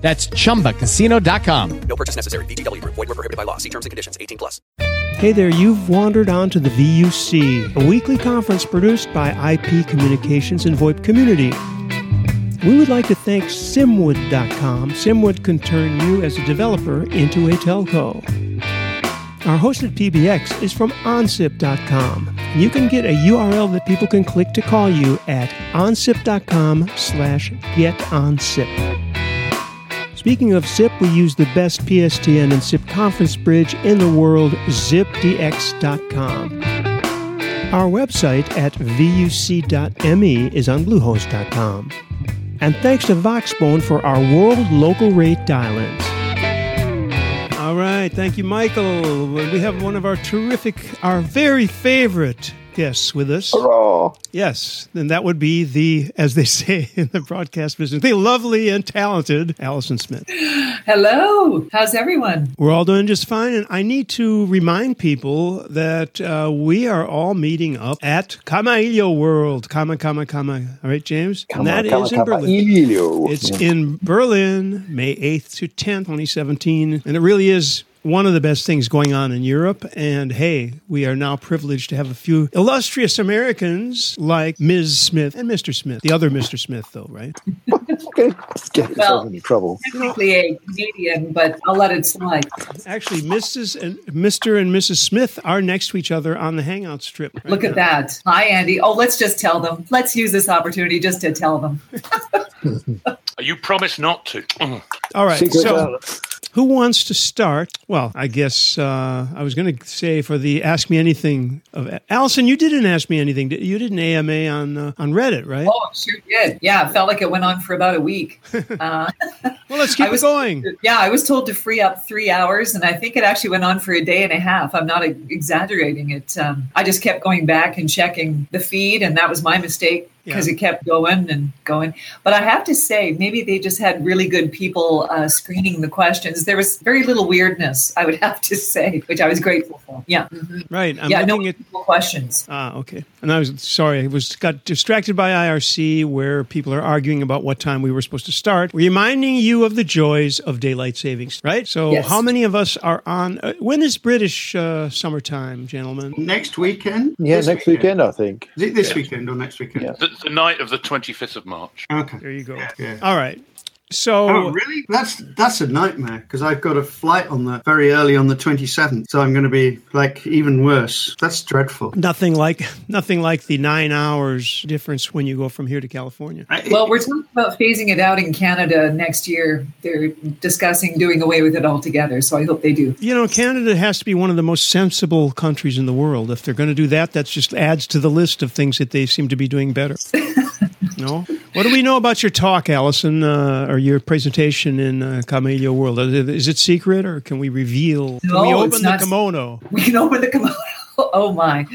That's chumbacasino.com. No purchase necessary. VGW Group. Void were prohibited by law. See terms and conditions. 18 plus. Hey there, you've wandered onto the VUC, a weekly conference produced by IP Communications and VoIP Community. We would like to thank Simwood.com. Simwood can turn you as a developer into a telco. Our hosted PBX is from OnSip.com. You can get a URL that people can click to call you at onsip.com slash getonsip. Speaking of SIP, we use the best PSTN and SIP conference bridge in the world, zipdx.com. Our website at vuc.me is on bluehost.com. And thanks to Voxbone for our world local rate dial-ins. All right, thank you, Michael. We have one of our terrific, our very favorite guests with us. Hurrah. Yes, and that would be the, as they say in the broadcast business, the lovely and talented Allison Smith. Hello. How's everyone? We're all doing just fine, and I need to remind people that uh, we are all meeting up at Kamailio World. Kama, kama, kama. All right, James? Come and that come is on, in come on. Berlin. Ilio. It's in Berlin, May 8th to 10th, 2017. And it really is one of the best things going on in Europe. And hey, we are now privileged to have a few illustrious Americans like Ms. Smith and Mr. Smith. The other Mr. Smith, though, right? Okay, get yourself Well- into trouble. Technically a Canadian, but I'll let it slide. Actually, Mrs. and Mr. and Mrs. Smith are next to each other on the Hangout strip. right Look at now. that. Hi, Andy. Oh, let's just tell them. Let's use this opportunity just to tell them. You promise not to. All right. Secret So, ballot. Who wants to start? Well, I guess uh, I was going to say for the Ask Me Anything of Allison, you didn't ask me anything. You did an AMA on uh, on Reddit, right? Oh, sure did. Yeah, it felt like it went on for about a week. Uh, Well, let's keep was- it going. yeah, I was told to free up three hours, and I think it actually went on for a day and a half. I'm not exaggerating it. Um, I just kept going back and checking the feed, and that was my mistake because Yeah. it kept going and going. But I have to say, maybe they just had really good people uh, screening the questions. There was very little weirdness, I would have to say, which I was grateful for. Yeah, Mhm. Right. I'm yeah, no at. questions. Ah, okay. And I was sorry, I was got distracted by IRC, where people are arguing about what time we were supposed to start, reminding you of the joys of daylight savings. Right. So, Yes. how many of us are on? Uh, when is British uh, summertime, gentlemen? Next weekend? Yeah, This next weekend, I think. Is it this weekend or next weekend? Yeah. The, the night of the 25th of March. Okay. There you go. Yeah. All right. So, Oh, really? That's that's a nightmare because I've got a flight on the very early on the 27th, so I'm going to be like even worse. That's dreadful. nothing like nothing like the nine hours difference when you go from here to California. Well, we're talking about phasing it out in Canada next year. They're discussing doing away with it altogether, so I hope they do. You know, Canada has to be one of the most sensible countries in the world. If they're going to do that, that just adds to the list of things that they seem to be doing better. no? What do we know about your talk, Allison, uh, or your presentation in uh, Kamailio World? Is it secret, or can we reveal? Can No, we it's open the kimono? We can open the kimono. oh my.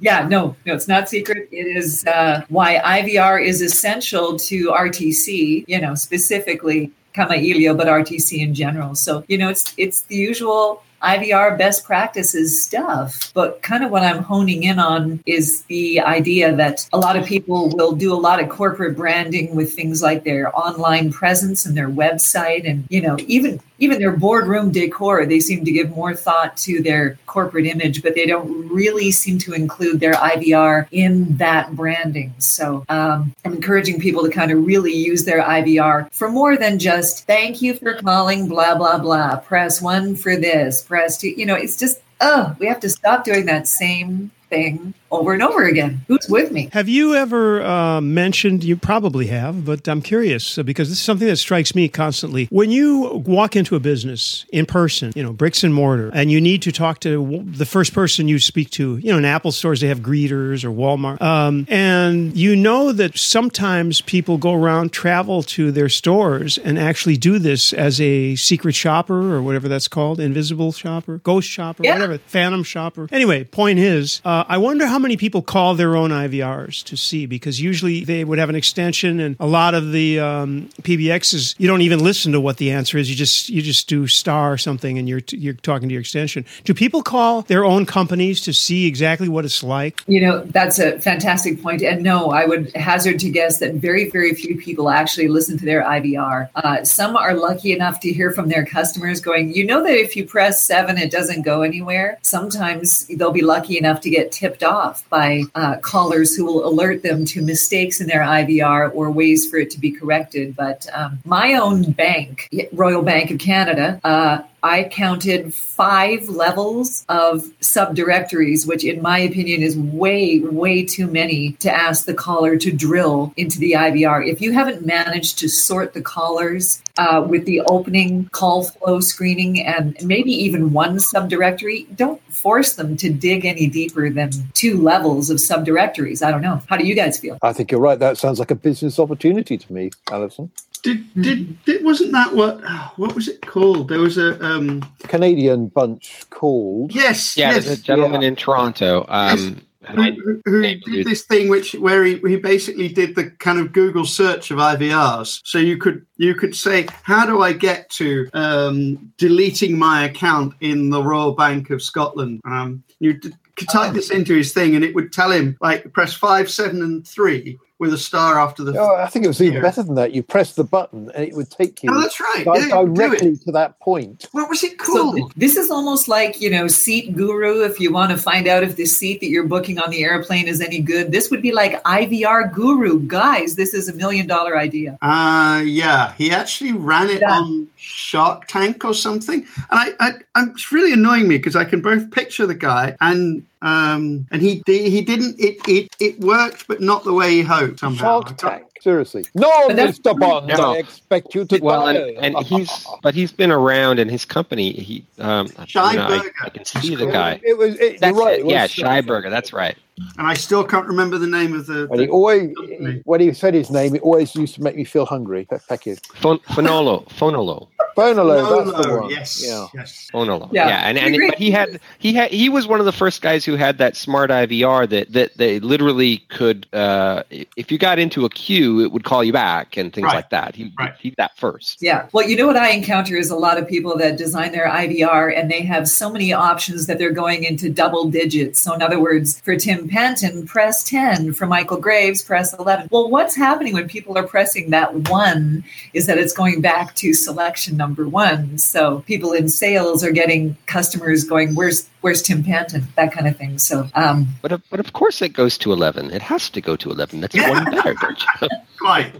Yeah, no, no, it's not secret. It is uh, why IVR is essential to RTC, you know, specifically Kamailio, but RTC in general. So, you know, it's it's the usual IVR best practices stuff. But kind of what I'm honing in on is the idea that a lot of people will do a lot of corporate branding with things like their online presence and their website and, you know, even even their boardroom decor, they seem to give more thought to their corporate image, but they don't really seem to include their IVR in that branding. So um, I'm encouraging people to kind of really use their IVR for more than just thank you for calling, blah, blah, blah. Press one for this, press two. You know, it's just, oh, we have to stop doing that same thing over and over again. Who's with me? Have you ever uh, mentioned, you probably have, but I'm curious uh, because this is something that strikes me constantly. When you walk into a business in person, you know, bricks and mortar, and you need to talk to the first person you speak to, you know, in Apple stores, they have greeters or Walmart. Um, and you know that sometimes people go around, travel to their stores, and actually do this as a secret shopper or whatever that's called, invisible shopper, ghost shopper, Yeah. whatever, phantom shopper. Anyway, point is, uh, I wonder how many people call their own IVRs to see because usually they would have an extension, and a lot of the um, PBXs you don't even listen to what the answer is. You just you just do star something, and you're you're talking to your extension. Do people call their own companies to see exactly what it's like? You know, that's a fantastic point. And no, I would hazard to guess that very, very few people actually listen to their IVR. Uh, some are lucky enough to hear from their customers going, you know, that if you press seven, it doesn't go anywhere. Sometimes they'll be lucky enough to get tipped off by uh, callers who will alert them to mistakes in their IVR or ways for it to be corrected. But um, my own bank, Royal Bank of Canada, uh, I counted five levels of subdirectories, which, in my opinion, is way, way too many to ask the caller to drill into the IVR. If you haven't managed to sort the callers uh, with the opening call flow screening and maybe even one subdirectory, don't force them to dig any deeper than two levels of subdirectories. I don't know. How do you guys feel? I think you're right. That sounds like a business opportunity to me, Alison. Did did, did wasn't that what what was it called? There was a um Canadian bunch called. yes Yeah, yes there's a gentleman in Toronto. Um, and I- who, who- who did this thing which where he, he basically did the kind of Google search of IVRs. So you could you could say, how do I get to um, deleting my account in the Royal Bank of Scotland? Um, you could type this into his thing, and it would tell him like press five, seven, and three with a star after the. Oh, I think it was even Yeah. better than that. You press the button and it would take you Oh, that's right. di- Yeah, directly to that point. What was it called? th- this is almost like, you know, Seat Guru. If you want to find out if the seat that you're booking on the airplane is any good, this would be like IVR Guru. Guys, this is a million dollar idea. Uh, yeah, he actually ran it Yeah. on Shark Tank or something, and I, I I'm it's really annoying me because I can both picture the guy and um and he he didn't it it it worked, but not the way he hoped somehow. I Shark can't- Tank. Seriously. No, that's- Mr. Bond, No. I expect you to well, die. and, and he's but he's been around, and his company. He, um, Shy you know, I, Burger. I can see the guy. It was. It, That's you're right. it. it was Yeah, Shark Scheiberger. That's right. And I still can't remember the name of the. And he always, company. when he said his name, it always used to make me feel hungry. Pe- Thank you. Phon- Phonolo, Phonolo, Bonolo, that's the one. yes, Yeah. yes. Phonolo. Yeah. Yeah, and, and Great. but he had he had he was one of the first guys who had that smart IVR that that they literally could. Uh, if you got into a queue, it would call you back and things Right. like that. He Right. he that first. Yeah. Well, you know what I encounter is a lot of people that design their IVR and they have so many options that they're going into double digits. So, in other words, for Tim Panton, press 10. For Michael Graves, press 11. Well, what's happening when people are pressing that one is that it's going back to selection number one. So, people in sales are getting customers going, Where's Where's Tim Panton? That kind of thing. So, um, But of, but of course it goes to eleven. It has to go to eleven. That's one better, don't you? Quite.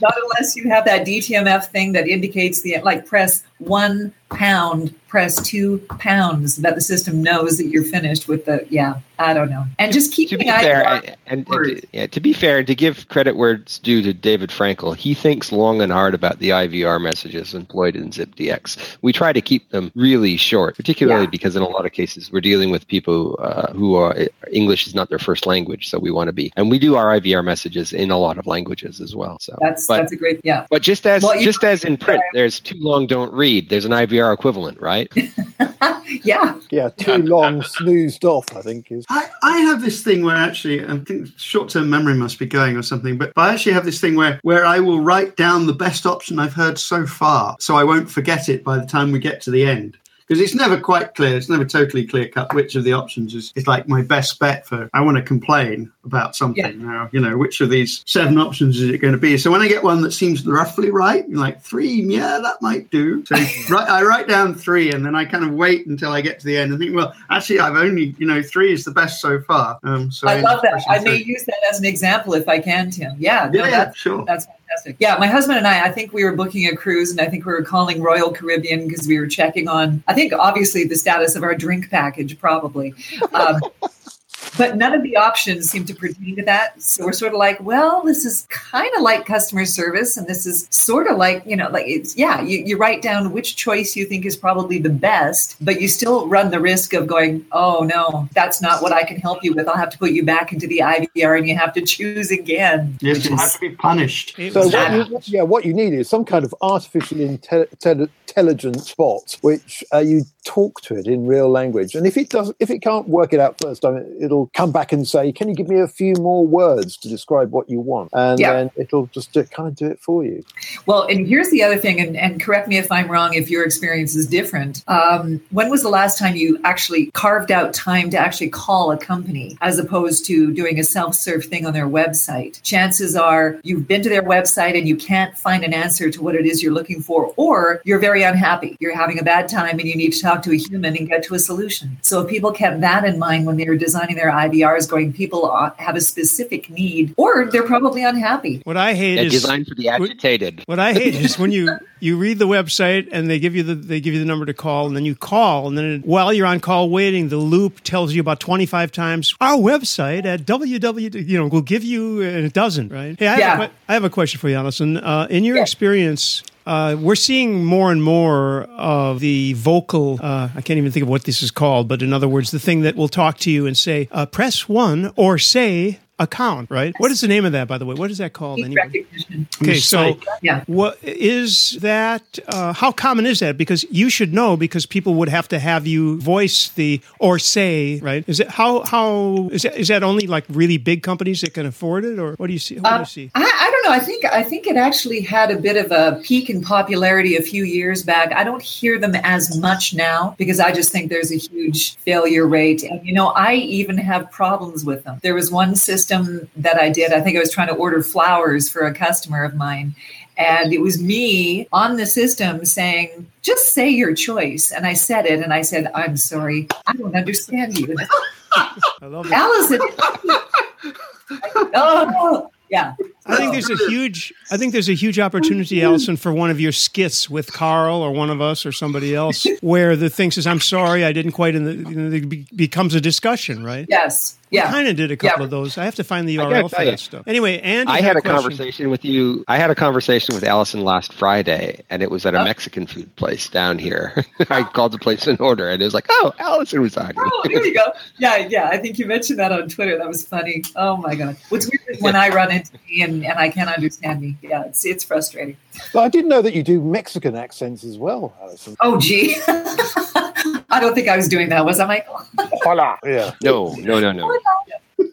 not unless you have that DTMF thing that indicates the like press one pound, press two pounds that the system knows that you're finished with the yeah. I don't know, and just keep to be fair, on and, and to, yeah, to be fair, to give credit where it's due to David Frankel, he thinks long and hard about the IVR messages employed in ZipDX. We try to keep them really short, particularly Yeah. because in a lot of cases we're dealing with people uh, who are English is not their first language, so we want to be, and we do our IVR messages in a lot of languages as well. So That's but, that's a great yeah. but just as Well, just as in print, there's too long, don't read. There's an IVR equivalent, right? yeah, Yeah, too long, snoozed off, I think is. I, I have this thing where actually I think short term memory must be going or something, but I actually have this thing where where I will write down the best option I've heard so far, so I won't forget it by the time we get to the end. Because it's never quite clear, it's never totally clear cut which of the options is, is like my best bet for I want to complain about something Yeah. now. You know, which of these seven options is it going to be? So when I get one that seems roughly right, you're like three, yeah, that might do. So right, I write down three, and then I kind of wait until I get to the end and think, well, actually, I've only, you know, three is the best so far. Um, so I love that. I may three. use that as an example if I can, Tim. Yeah, no, Yeah, yeah, that's sure. That's fantastic. Yeah, my husband and I, I think we were booking a cruise and I think we were calling Royal Caribbean because we were checking on, I think obviously the status of our drink package, probably. Um, but none of the options seem to pertain to that. So we're sort of like, well, this is kind of like customer service, and this is sort of like, you know, like it's yeah, you, you write down which choice you think is probably the best, but you still run the risk of going, oh no, that's not what I can help you with. I'll have to put you back into the IVR, and you have to choose again. Yes, you is- have to be punished. So was- what you, yeah, what you need is some kind of artificial inte- tele- intelligent bot, which uh, you talk to it in real language, and if it does, if it can't work it out first time, it'll come back and say, "Can you give me a few more words to describe what you want?" And Yeah. then it'll just do, kind of do it for you. Well, and here's the other thing, and, and correct me if I'm wrong if your experience is different. Um, when was the last time you actually carved out time to actually call a company as opposed to doing a self serve thing on their website? Chances are you've been to their website and you can't find an answer to what it is you're looking for, or you're very unhappy. You're having a bad time and you need to talk to a human and get to a solution. So if people kept that in mind when they were designing their IVRs, going, people uh, have a specific need, or they're probably unhappy. what I hate Yeah, is designed for the agitated. What I hate is when you you read the website and they give you the they give you the number to call and then you call and then it, while you're on call waiting the loop tells you about 25 times our website at www you know will give you and it doesn't right hey I, have, Yeah. a, que- I have a question for you Allison uh, in your Yeah. experience uh, we're seeing more and more of the vocal. Uh, I can't even think of what this is called, but in other words, the thing that will talk to you and say, uh, "Press one" or say "account." Right? What is the name of that, by the way? What is that called? Speech Anybody? recognition. Okay, so Yeah. what is that? Uh, how common is that? Because you should know, because people would have to have you voice the or say, right? Is it how how is that, is that only like really big companies that can afford it, or what do you see? What do you see? I, I don't know. I think I think it actually had a bit of a peak in popularity a few years back. I don't hear them as much now because I just think there's a huge failure rate. And you know, I even have problems with them. There was one system that I did. I think I was trying to order flowers for a customer of mine. And it was me on the system saying, just say your choice. And I said it and I said, I'm sorry, I don't understand you. I love it. Allison. oh, yeah. I think there's a huge. I think there's a huge opportunity, Allison, for one of your skits with Carl or one of us or somebody else, where the thing says, "I'm sorry, I didn't quite," and the, you know, it becomes a discussion, right? Yes. Yeah. Kind of did a couple Yeah. of those. I have to find the URL for that stuff. Anyway, Andy, I had a question. conversation with you. I had a conversation with Allison last Friday, and it was at a Oh. Mexican food place down here. I called to place an order, and it was like, "Oh, Allison was talking." Oh, there you go. Yeah, yeah. I think you mentioned that on Twitter. That was funny. Oh my god. What's weird is when I run into me and, and I can't understand me. Yeah, it's it's frustrating. But I didn't know that you do Mexican accents as well, Alison. Oh gee. I don't think I was doing that, was I, Michael? Hola. Yeah. No, no, no, no.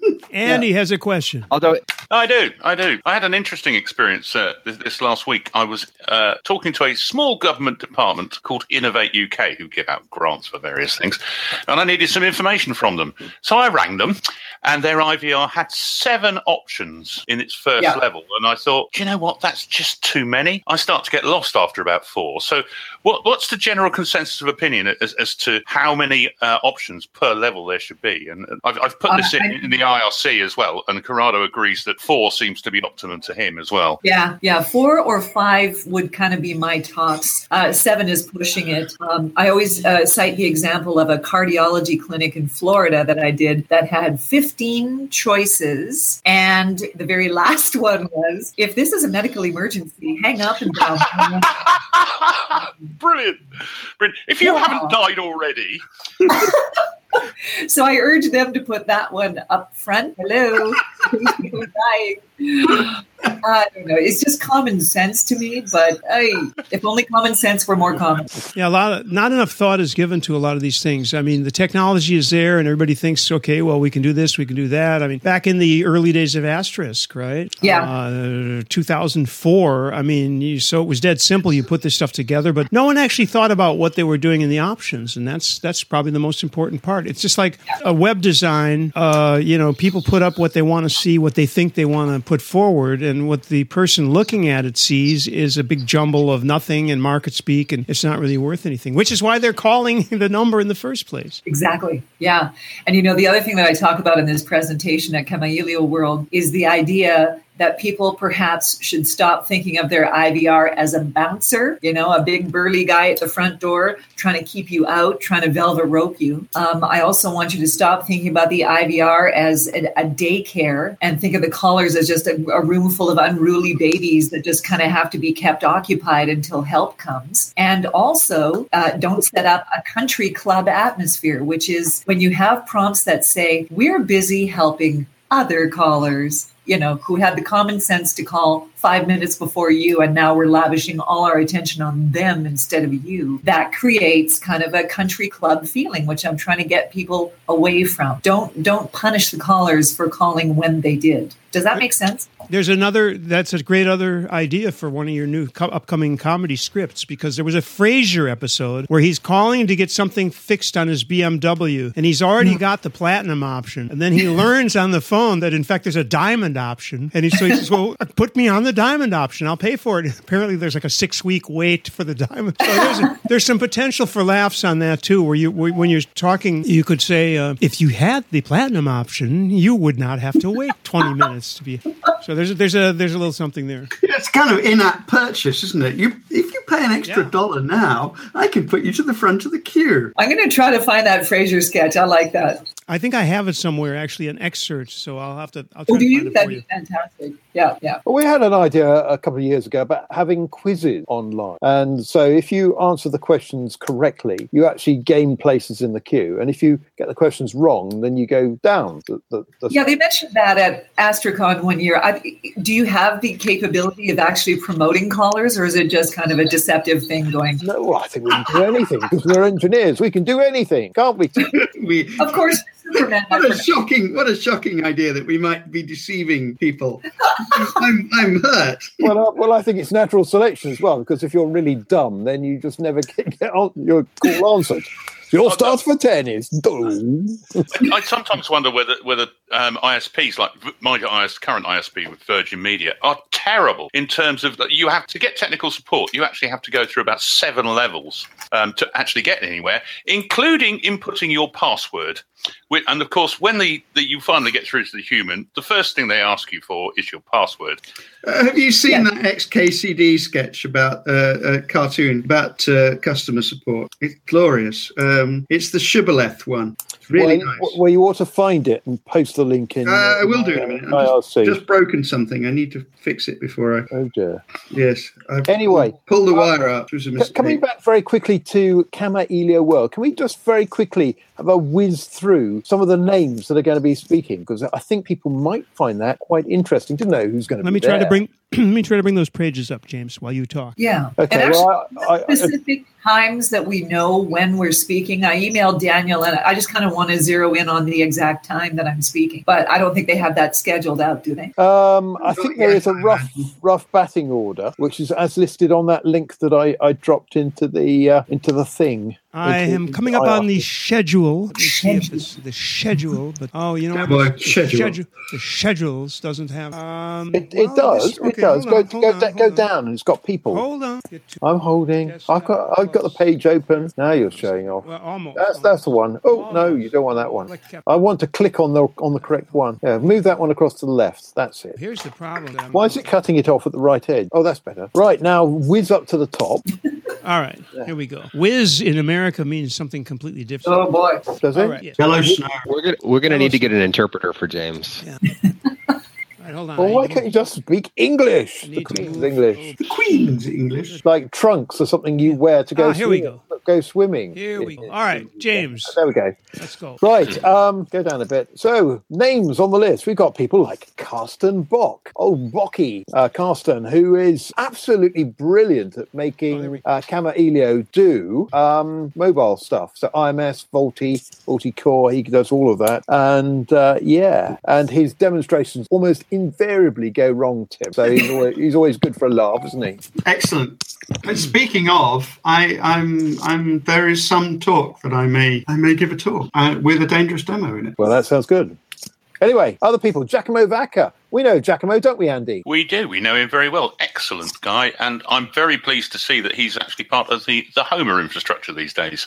Andy has a question. Although I do, I do. I had an interesting experience uh, this, this last week. I was uh, talking to a small government department called Innovate UK, who give out grants for various things, and I needed some information from them. So I rang them, and their IVR had seven options in its first Yeah. level, and I thought, "Do you know what? That's just too many. I start to get lost after about four. So, what, what's the general consensus of opinion as, as to how many uh, options per level there should be? And uh, I've, I've put Uh, this in, I- in the IRC as well, and Corrado agrees that four seems to be optimum to him as well. Yeah, yeah. Four or five would kind of be my tops. Uh, seven is pushing it. Um, I always uh, cite the example of a cardiology clinic in Florida that I did that had 15 choices. And the very last one was if this is a medical emergency, hang up and dial. Brilliant. Brilliant. If you Yeah. haven't died already, so I urge them to put that one up front. Hello, dying. I don't know. It's just common sense to me, but hey, if only common sense were more common. Yeah, a lot of not enough thought is given to a lot of these things. I mean, the technology is there, and everybody thinks, okay, well, we can do this, we can do that. I mean, back in the early days of Asterisk, right? Yeah. uh, 2004. I mean, you, so it was dead simple. You put this stuff together, but no one actually thought about what they were doing in the options, and that's that's probably the most important part. It's just like a web design. Uh, you know, people put up what they want to see, what they think they want to put forward, and what the person looking at it sees is a big jumble of nothing and market speak, and it's not really worth anything. Which is why they're calling the number in the first place. Exactly. Yeah. And you know, the other thing that I talk about in this presentation at Kamailio World is the idea that people perhaps should stop thinking of their IVR as a bouncer, you know, a big burly guy at the front door trying to keep you out, trying to velvet rope you. Um, I also want you to stop thinking about the IVR as a, a daycare and think of the callers as just a, a room full of unruly babies that just kind of have to be kept occupied until help comes. And also, uh, don't set up a country club atmosphere, which is when you have prompts that say, We're busy helping other callers you know, who had the common sense to call five minutes before you, and now we're lavishing all our attention on them instead of you. That creates kind of a country club feeling, which I'm trying to get people away from. Don't don't punish the callers for calling when they did. Does that make sense? There's another. That's a great other idea for one of your new co- upcoming comedy scripts because there was a Frasier episode where he's calling to get something fixed on his BMW, and he's already got the platinum option, and then he learns on the phone that in fact there's a diamond option, and he, so he says, "Well, put me on the diamond option. I'll pay for it." Apparently, there's like a six week wait for the diamond. So there's a, there's some potential for laughs on that too, where you where, when you're talking, you could say, uh, "If you had the platinum option, you would not have to wait 20 minutes to be." So there's a, there's a there's a little something there. It's kind of in-app purchase, isn't it? You if you pay an extra Yeah. dollar now, I can put you to the front of the queue. I'm going to try to find that Frasier sketch. I like that. I think I have it somewhere, actually, an excerpt. So I'll have to. I'll oh, try Oh, do to you? find it for That'd you. fantastic. Yeah, yeah. Well, we had an idea a couple of years ago about having quizzes online. And so if you answer the questions correctly, you actually gain places in the queue. And if you get the questions wrong, then you go down. The, the, the Yeah, they mentioned that at AstriCon one year. I, do you have the capability of actually promoting callers, or is it just kind of a deceptive thing going? No, well, I think we can do anything because we're engineers. We can do anything, can't we? We Of course, Superman. what a shocking what a shocking idea that we might be deceiving people. I'm I'm hurt. well, uh, well, I think it's natural selection as well because if you're really dumb, then you just never get, get on, your call answered. Your start for ten is dumb. I sometimes wonder whether whether um, ISPs like my IS, current ISP with Virgin Media are terrible in terms of that you have to get technical support. You actually have to go through about seven levels um, to actually get anywhere, including inputting your password. Wi- And of course, when the, the you finally get through to the human, the first thing they ask you for is your password. Uh, have you seen that XKCD sketch about uh, a cartoon about uh, customer support? It's glorious. Um, it's the Shibboleth one. It's really well, nice. well, you ought to find it and post the link in. Uh, I will do it in a minute. I've IRC. just, just broken something. I need to fix it before I. Oh dear. Yes. I've Anyway. pulled, pulled the wire out. It was a C- mistake. Coming back very quickly to Kamailio World, can we just very quickly have a whiz through some of the names that are going to be speaking? Because I think people might find that quite interesting to know who's going to Let be me try to bring. let me try to bring those pages up, James, while you talk. Yeah. Okay, and actually, well, I- I- I- specific times that we know when we're speaking. I emailed Daniel, and I just kind of want to zero in on the exact time that I'm speaking. But I don't think they have that scheduled out, do they? Um, I think there is a rough, rough batting order, which is as listed on that link that I, I dropped into the uh, into the thing. I Into am coming up on the IR. schedule. Let me see if it's the schedule, but oh, you know what? Boy, The schedule. The schedules doesn't have. Um, It, it well, does. this- it okay, does. Go, on, go, hold da- go down, and it's got people. Hold on. I'm holding. Yes, I've got. I've got the page open. Now you're showing off. Well, almost. That's that's the one. Oh no, you don't want that one. I want to click on the on the correct one. Yeah, move that one across to the left. That's it. Here's the problem. that Why is it cutting it off at the right edge? Oh, that's better. Right now, whiz up to the top. All right, here we go. Whiz in America means something completely different. Oh boy. Does it? All right, yes. Yellow. We're gonna we're gonna need to get an interpreter for James. Right, hold on. Well, why can't you just speak English? The Queen's move- English. The Queen's English. Like trunks or something you wear to go. Ah, here we swimming- go. Go swimming. Here we go. All right, James, There we go. let's go. Right, um, go down a bit. So, names on the list. We've got people like Carsten Bock. Oh, Bocky, uh, Carsten, who is absolutely brilliant at Oh, making we- uh, Kamailio do um, mobile stuff. So, IMS, VoLTE, VoLTE Core, he does all of that. And uh, yeah, and his demonstrations almost invariably go wrong, Tim. So, he's always, he's always good for a laugh, isn't he? Excellent. And speaking of, I, I'm, I'm. There is some talk that I may, I may give a talk uh, with a dangerous demo in it. Well, that sounds good. Anyway, other people, Giacomo Vacca. We know Giacomo, don't we, Andy? We do. We know him very well. Excellent guy, and I'm very pleased to see that he's actually part of the the Homer infrastructure these days.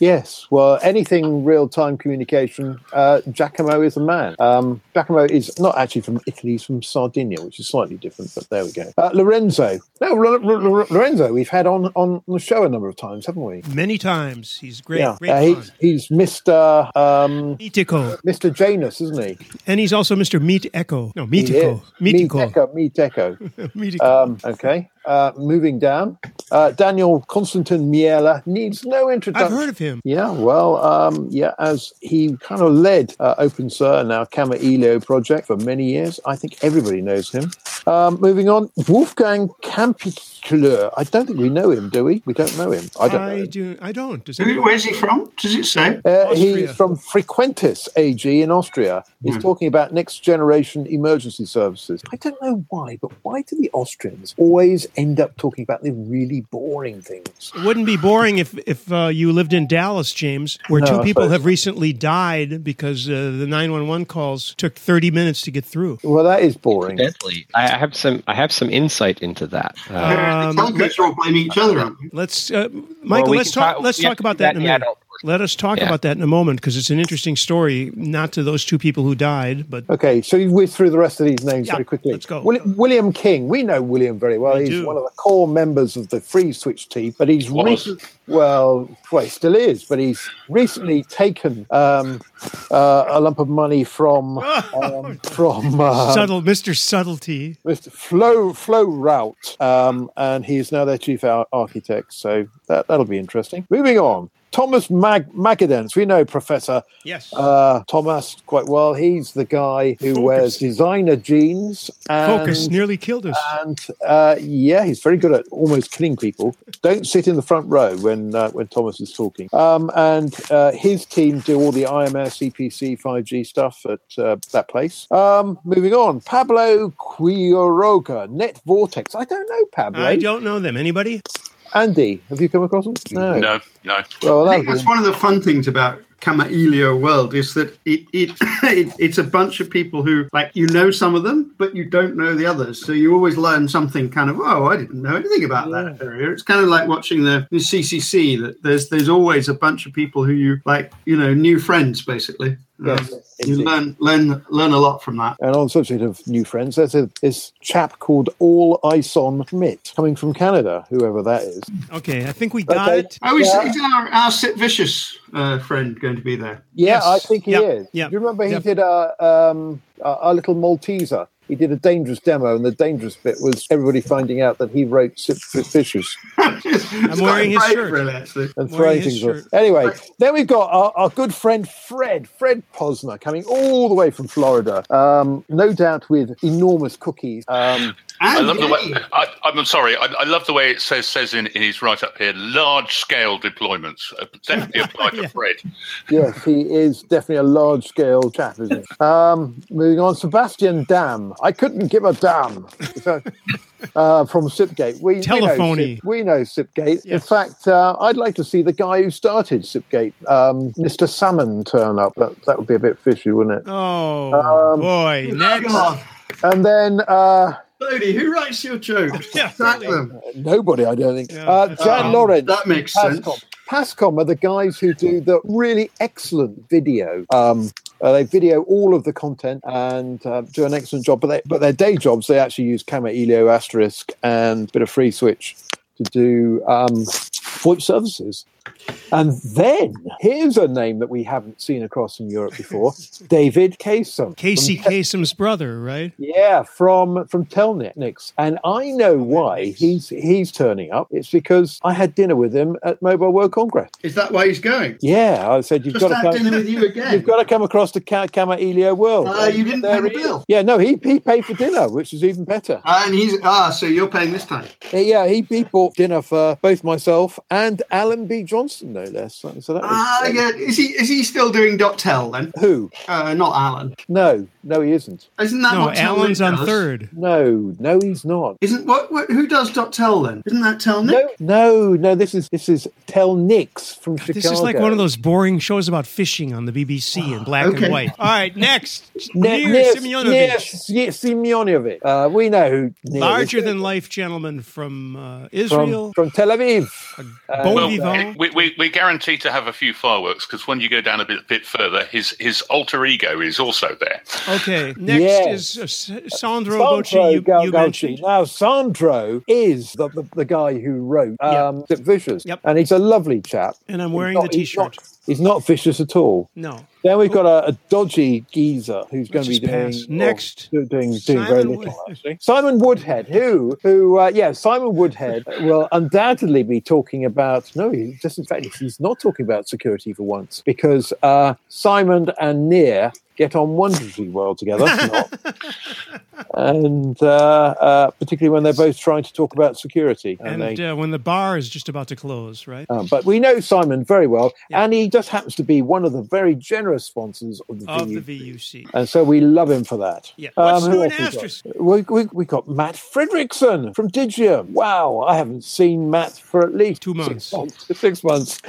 Yes. Well, anything real time communication, uh, Giacomo is a man. Um, Giacomo is not actually from Italy, he's from Sardinia, which is slightly different, but there we go. Uh, Lorenzo. No, L- L- L- Lorenzo, we've had on, on the show a number of times, haven't we? Many times. He's great. yeah. Great Uh, he's, he's Mr. Um, Mitico. Mr. Janus, isn't he? And he's also Mr. Meetecho. No, He Mitico. Mitico. Mitico. Mitico. Um, okay. Uh, moving down, uh, Daniel-Constantin Mierla needs no introduction. I've heard of him. Yeah, well, um, yeah, as he kind of led uh, OpenSER and now Kamailio project for many years. I think everybody knows him. Um, moving on, Wolfgang Kampichler. I don't think we know him, do we? We don't know him. I don't know. I him. do. I don't. Does Who- Where's he from? Does it say? Uh, he's from Frequentis AG in Austria. He's talking about next generation emergency services. I don't know why, but why do the Austrians always end up talking about the really boring things? It wouldn't be boring if if uh, you lived in Dallas, James, where No, two people have recently died because uh, the nine one one calls took thirty minutes to get through. Well, that is boring. Incidentally, I I have some I have some insight into that. Uh, Um, the telcos are all blaming each other. Let's, uh, Michael. we let's talk. talk- let's we talk about that that in a minute. adult Let us talk Yeah. about that in a moment because it's an interesting story, not to those two people who died, but Okay, so you whiz through the rest of these names Yeah, very quickly. let's go. Willi- William King. We know William very well. We he's do. one of the core members of the FreeSWITCH team, but he's Was. well, well, he still is, but he's recently taken um, uh, a lump of money from um, from uh, subtle, Mister Subtlety. Mr. Flo Flo Rout, um, and he's now their chief ar- architect. So that that'll be interesting. Moving on. Thomas Mag- Magedanz. We know Professor Yes. uh, Thomas quite well. He's the guy who Fokus. wears designer jeans. And, Fokus nearly killed us. And uh, yeah, he's very good at almost killing people. Don't sit in the front row when uh, when Thomas is talking. Um, and uh, his team do all the IMS, EPC, 5G stuff at uh, that place. Um, moving on, Pablo Quiroga, Net Vortex. I don't know Pablo. I don't know them. Anybody? Andy, have you come across them? No, no. no. Well, I think that's one of the fun things about Kamailio World is that it, it, it it's a bunch of people who like you know some of them, but you don't know the others. So you always learn something kind of oh I didn't know anything about that area. It's kind of like watching the, the CCC. That there's there's always a bunch of people who you like you know new friends basically. Yes, you learn learn learn a lot from that. And on the subject of new friends, there's a, this chap called All Ison Schmidt coming from Canada, whoever that is. Okay, I think we got Okay. it. Oh, is, Yeah. is our our Sid Vicious uh, friend going to be there? Yeah, Yes. I think he Yep, is. yep, Do you remember he yep. did a, um, a a little Malteser? He did a dangerous demo, and the dangerous bit was everybody finding out that he wrote SIPVicious I'm wearing his shirt. really, actually. and throwing his things. off. shirt. Anyway, then we've got our, our good friend Fred, Fred Posner, coming all the way from Florida, um, no doubt with enormous cookies. Um, I And love the way. Yay. I, I'm sorry. I, I love the way it says says in, in his write up here. Large scale deployments uh, definitely apply to Fred. Yes, he is definitely a large scale chap, isn't he? Um, moving on, Sebastian Damm. I couldn't give a damn. So, uh, from Sipgate. We, Telephony. We know, Sip, we know Sipgate. In fact, uh, I'd like to see the guy who started Sipgate, um, Mr. Salmon, turn up. That, that would be a bit fishy, wouldn't it? Oh Um, boy, next. And then uh, Bodie, who writes your jokes? Yeah, Sack them. nobody, I don't think. Yeah, uh, Jan fine. Lawrence. That makes sense. Pascom. Pascom are the guys who do the really excellent video. Um, uh, they video all of the content and uh, do an excellent job. But they, but their day jobs, they actually use Kamailio Asterisk and a bit of FreeSWITCH to do um, VoIP services. And then here's a name that we haven't seen across in Europe before: David Casem. Casey From Kasem's brother, right? yeah, from from Telnyx, and I know why he's he's turning up. It's because I had dinner with him at Mobile World Congress. Is that why he's going? Yeah, I said you've Just got to had come. dinner with you again. You've got to come across to Ka- Kamailio World. Uh, you didn't There pay the bill. Yeah, no, he, he paid for dinner, which is even better. And he's ah, so you're paying this time. Yeah, he, he bought dinner for both myself and Alan B. Johnson, no less. So so that was, Ah, yeah. Is he is he still doing dot tel then? Who? Uh, not Alan. No, no, he isn't. Isn't that No, what Tel Alan's on does? third. No, no, he's not. Isn't what, what? Who does dot tel then? Isn't that Telnic? No, no, no. This is this is Telnyx from Chicago. This is like one of those boring shows about fishing on the BBC in black Okay. and white. All right, next. Ne- Nir Nir- Nir Simionovich. Uh, we know who. Nir Larger is. than life gentleman from uh, Israel. from Tel Aviv. bon Well, vivant. We, we, we guarantee to have a few fireworks because when you go down a bit, bit further, his his alter ego is also there. Okay, next Yes. is uh, Sandro Sandro Gauci. You, Gal- you mentioned. Now, Sandro is the, the, the guy who wrote um, SIPVicious, Yep. and he's a lovely chap. And I'm wearing not, the t-shirt. not- He's not vicious at all. No. Then we've got a, a dodgy geezer who's going to be doing pass. Next. do- doing doing very Simon little Wood-. Simon Woodhead, who who uh, yeah, Simon Woodhead will undoubtedly be talking about. No, he just in fact he's not talking about security for once because uh, Simon and Nir get on wonderfully well together. Not. and uh, uh, particularly when they're both trying to talk about security. And, And they, uh, when the bar is just about to close, right? um, but we know Simon very well, and he just happens to be one of the very generous sponsors of the Of the VUC. And so we love him for that. Yeah. What's who new in else we got? Asterisk? We, we, we got Matt Fredrickson from Digium. Wow, I haven't seen Matt for at least Two six months. months. Six months.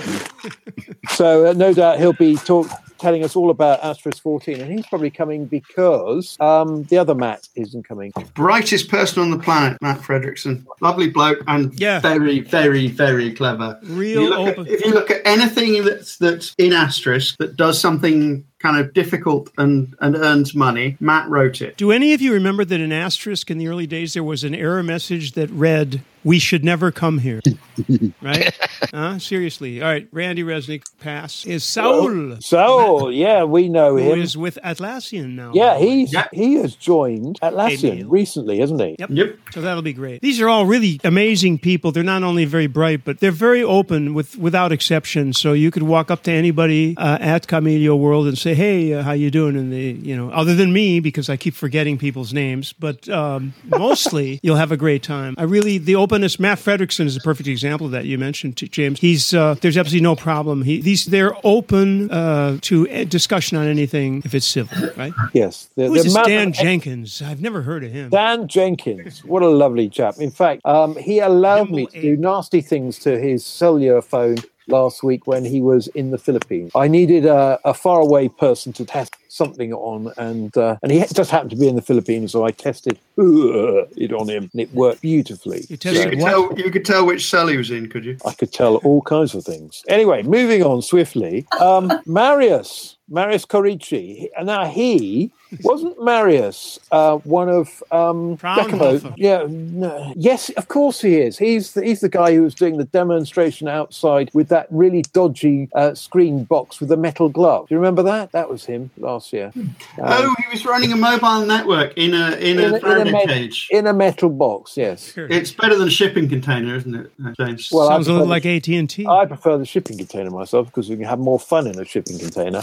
so uh, no doubt he'll be talk, telling us all about Asterisk 14, and he's probably coming because um, the other Matt isn't coming. Brightest person on the planet, Matt Fredrickson. Lovely bloke and Yeah. very, very, very clever. Real if you look open- At, if you look at anything that's that's in asterisk that does something kind of difficult and and earns money, Matt wrote it. Do any of you remember that in Asterisk in the early days there was an error message that read, "We should never come here"? right? Uh, seriously. All right. Randy Resnick pass is Saul, Saul. yeah, we know who him. is with Atlassian now. yeah, he's Yeah. he has joined Atlassian Emil. recently, hasn't he? Yep. Yep. So that'll be great. These are all really amazing people. They're not only very bright, but they're very open with without exception. So you could walk up to anybody uh, at Kamailio World and say, "Hey, uh, how you doing?" And they, you know, other than me because I keep forgetting people's names, but um, mostly you'll have a great time. I really the openness. Matt Fredrickson is a perfect example of that. You mentioned James. He's uh, there's absolutely no problem. He these they're open uh, to discussion on anything if it's civil, right? Yes. The, Who's this amount Dan Jenkins? I've never heard of him. Dan Jenkins, what a lovely chap. In fact, um, he allowed me to do nasty things to his cellular phone last week when he was in the Philippines. I needed a, a faraway person to test something on, and uh, and he just happened to be in the Philippines, so I tested it on him, and it worked beautifully. You You could tell you could tell which cell he was in, could you? I could tell all kinds of things. Anyway, moving on swiftly. Um, Marius, Marius Corici. Now he wasn't Marius uh, one of um, Fraunhofer. Giacomo- Yeah, no, yes, of course he is. He's the, he's the guy who was doing the demonstration outside with that really dodgy uh, screen box with the metal glove. Do you remember that? That was him last year. oh, he was running a mobile network in a in, In a a, in, a met- cage. in a metal box, yes. It's better than a shipping container, isn't it, uh, James? Well, I Sounds a little like AT and T. I prefer the shipping container myself because you can have more fun in a shipping container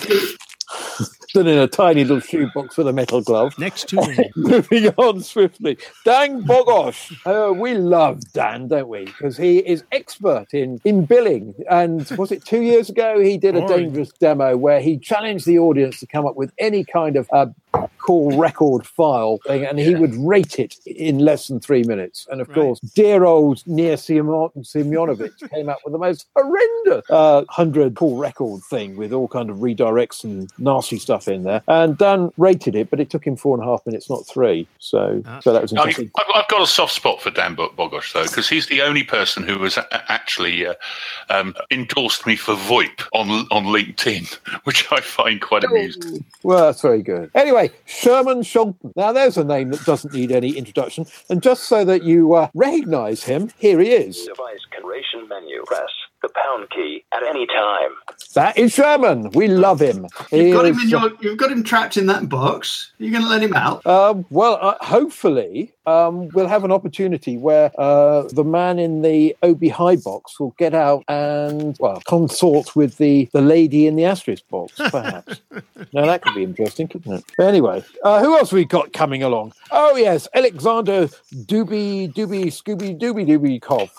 than in a tiny little shoebox with a metal glove. Next to me. Moving on swiftly, Dan Bogosh. Oh, we love Dan, don't we? Because he is expert in in billing. And was it two years ago he did a dangerous demo where he challenged the audience to come up with any kind of uh, call record file thing, and he would rate it in less than three minutes. And of Right. course, dear old Nir Simon- Simionovich came up with the most horrendous uh, hundred call record thing with all kind of redirects and nasty stuff in there. And Dan rated it, but it took him four and a half minutes, not three. So, so that was I interesting. I've, I've got a soft spot for Dan Bo- Bogosh though, because he's the only person who has actually uh, um, endorsed me for VoIP on on LinkedIn, which I find quite amusing. Well, that's very good. Anyway, Sherman Shonton. Now, there's a name that doesn't need any introduction. And just so that you uh, recognize him, here he is. Device configuration menu. Press the pound key at any time. That is Sherman. We love him. He You've got him in your, you've got him trapped in that box. Are you going to let him out? Um, well, uh, hopefully, um, we'll have an opportunity where uh, the man in the Obihai box will get out and, well, consort with the, the lady in the asterisk box, perhaps. now, that could be interesting, couldn't it? But anyway, uh, who else we got coming along? Oh, yes, Alexander Doobie, Doobie, Scooby, Doobie, Doobie Kov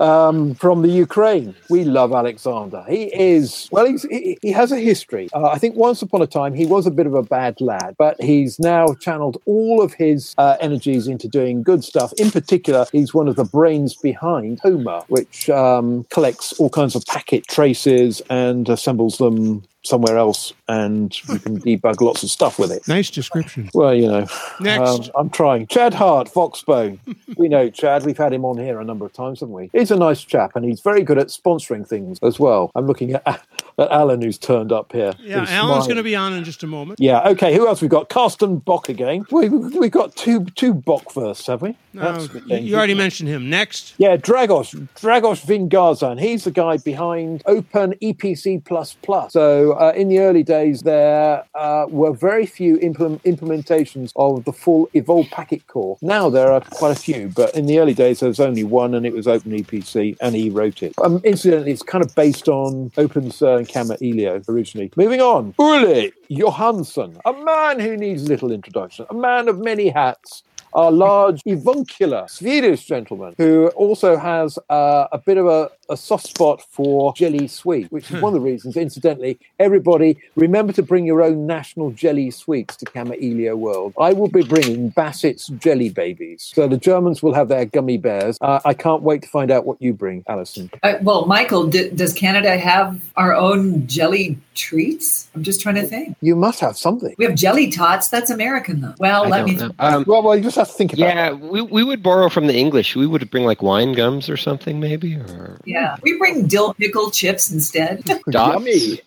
um, from the Ukraine. We love Alexander. He is, well, he's, he, he has a history. Uh, I think once upon a time he was a bit of a bad lad, but he's now channeled all of his uh, energies into doing good stuff. In particular, he's one of the brains behind Homer, which um, collects all kinds of packet traces and assembles them somewhere else, and you can debug lots of stuff with it. Nice description. Well, you know, Next. um, I'm trying. Chad Hart, Voxbone. we know Chad. We've had him on here a number of times, haven't we? He's a nice chap, and he's very good at sponsoring things as well. I'm looking at, at Alan, who's turned up here. Yeah, Alan's smiling. going to be on in just a moment. Yeah. Okay. Who else we got? Carsten Bock again. We we got two two Bock firsts, have we? No, you, you already mentioned him. Next. Yeah, Dragos, Dragos Vingarzan. He's the guy behind Open EPC++. So uh, in the early days, there uh, were very few implement- implementations of the full Evolve packet core. Now there are quite a few, but in the early days, there was only one, and it was Open EPC, and he wrote it. Um, incidentally, it's kind of based on OpenSER and Kamailio originally. Moving on, Olle Johansson, a man who needs little introduction, a man of many hats our large avuncular Swedish gentleman who also has uh, a bit of a, a soft spot for jelly sweet, which is one of the reasons, incidentally, everybody remember to bring your own national jelly sweets to Kamailio World. I will be bringing Bassett's jelly babies. So the Germans will have their gummy bears. Uh, I can't wait to find out what you bring, Alison. Uh, well, Michael, d- does Canada have our own jelly treats? I'm just trying to think. You must have something. We have jelly tots. That's American, though. Well, I let me. know. Um, Well, well, you just have to think about yeah, we, we would borrow from the English. We would bring like wine gums or something, maybe, or Yeah, we bring dill pickle chips instead. dots. Yummy.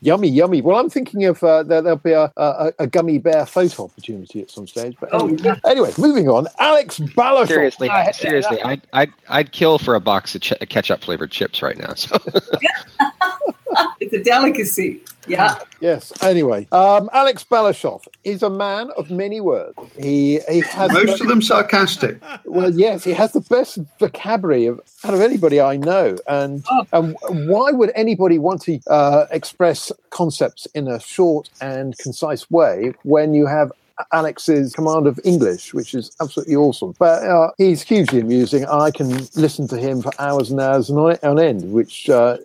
Yummy, yummy. Well, I'm thinking of uh, there, there'll be a, a, a gummy bear photo opportunity at some stage. But Oh, anyway, yeah. anyway, moving on. Alex Balashov. Seriously, Ah, seriously, I'd, I'd I'd kill for a box of ch- ketchup flavored chips right now. So it's a delicacy. Yeah. Yes. Anyway, um, Alex Balashov is a man of many words. He he has Most of them sarcastic. well, yes, he has the best vocabulary of out of anybody I know. And Oh. and why would anybody want to uh, express concepts in a short and concise way when you have Alex's command of English, which is absolutely awesome. But uh, he's hugely amusing. I can listen to him for hours and hours on, on end, which uh,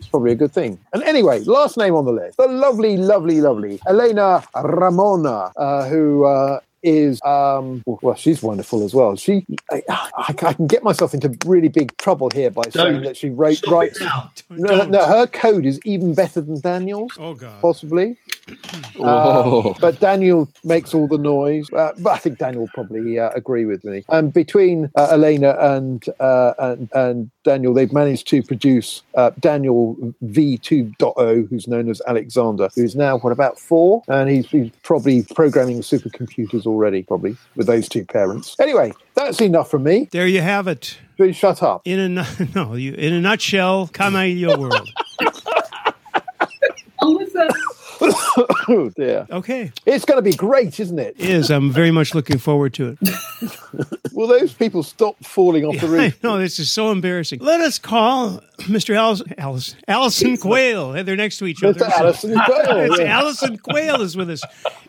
is probably a good thing. And anyway, last name on the list, the lovely, lovely, lovely Elena Ramona, uh, who. Uh, is um well she's wonderful as well she I, I, I can get myself into really big trouble here by saying Don't. that she wrote Stop writes it now. no, no her code is even better than daniel's Oh God. possibly Whoa. uh, but Daniel makes all the noise. Uh, but I think Daniel will probably uh, agree with me. And between uh, Elena and, uh, and and Daniel, they've managed to produce uh, Daniel V2.0, who's known as Alexander, who's now what about four, and he's, he's probably programming supercomputers already, probably with those two parents. Anyway, that's enough from me. There you have it. Please shut up. In a no, you in a nutshell, Kamailio world. Oh, what's that? oh dear, Okay, it's going to be great, isn't it? it? is I'm very much looking forward to it. Will those people stop falling off the roof? know this is so embarrassing. Let us call Mr. Allison, Allison, Allison Quayle. They're next to each other. Mr. Allison Quayle, it's yeah. Allison Quayle is with us.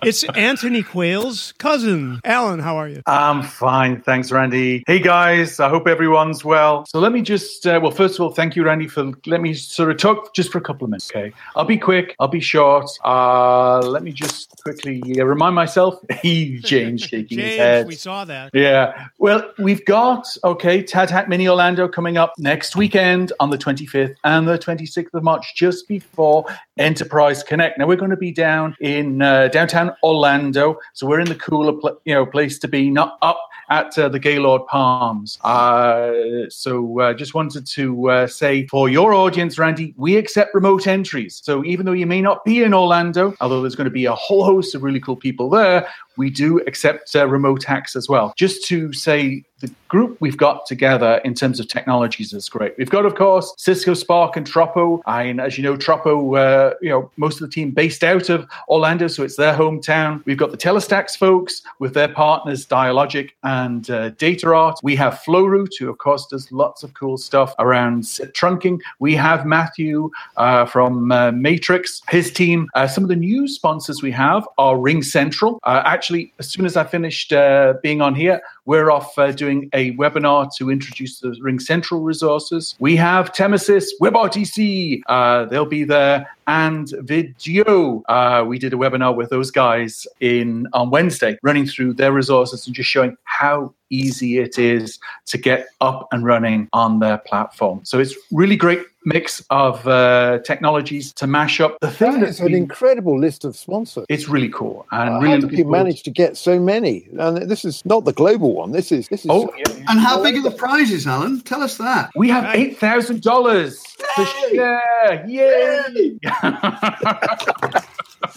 It's Anthony Quayle's cousin. Alan, how are you? I'm fine. Thanks, Randy. Hey, guys. I hope everyone's well. So let me just, uh, well, first of all, thank you, Randy, for let me sort of talk just for a couple of minutes, okay? I'll be quick. I'll be short. Uh, let me just quickly uh, remind myself. he, James, shaking his head. we saw that. Yeah. Well, we've got, okay, TADHack Mini Orlando coming up next weekend on the 25th and the 26th of March, just before Enterprise Connect. Now, we're going to be down in uh, downtown Orlando. So we're in the cooler pl- you know, place to be, not up at uh, the Gaylord Palms. Uh, so uh, just wanted to uh, say for your audience, Randy, we accept remote entries. So even though you may not be in Orlando, although there's going to be a whole host of really cool people there, we do accept uh, remote hacks as well. Just to say, the group we've got together in terms of technologies is great. We've got, of course, Cisco Spark and Tropo. And as you know, Tropo, uh, you know, most of the team based out of Orlando, so it's their hometown. We've got the Telestax folks with their partners Dialogic and uh, DataArt. We have Flowroute, who of course does lots of cool stuff around trunking. We have Matthew uh, from uh, Matrix, his team. Uh, some of the new sponsors we have are RingCentral. Uh, actually, as soon as I finished uh, being on here, we're off uh, doing a webinar to introduce the RingCentral resources. We have Temasys, WebRTC, uh, they'll be there, and Video. Uh, we did a webinar with those guys in on Wednesday, running through their resources and just showing how easy it is to get up and running on their platform. So it's really great mix of uh, technologies to mash up. The thing That is an we- incredible list of sponsors. it's really cool and How really did you manage to get so many? And this is not the global one. This is this is. Oh, And how big are the prizes, Alan? Tell us that. We have eight thousand dollars to share. Yay!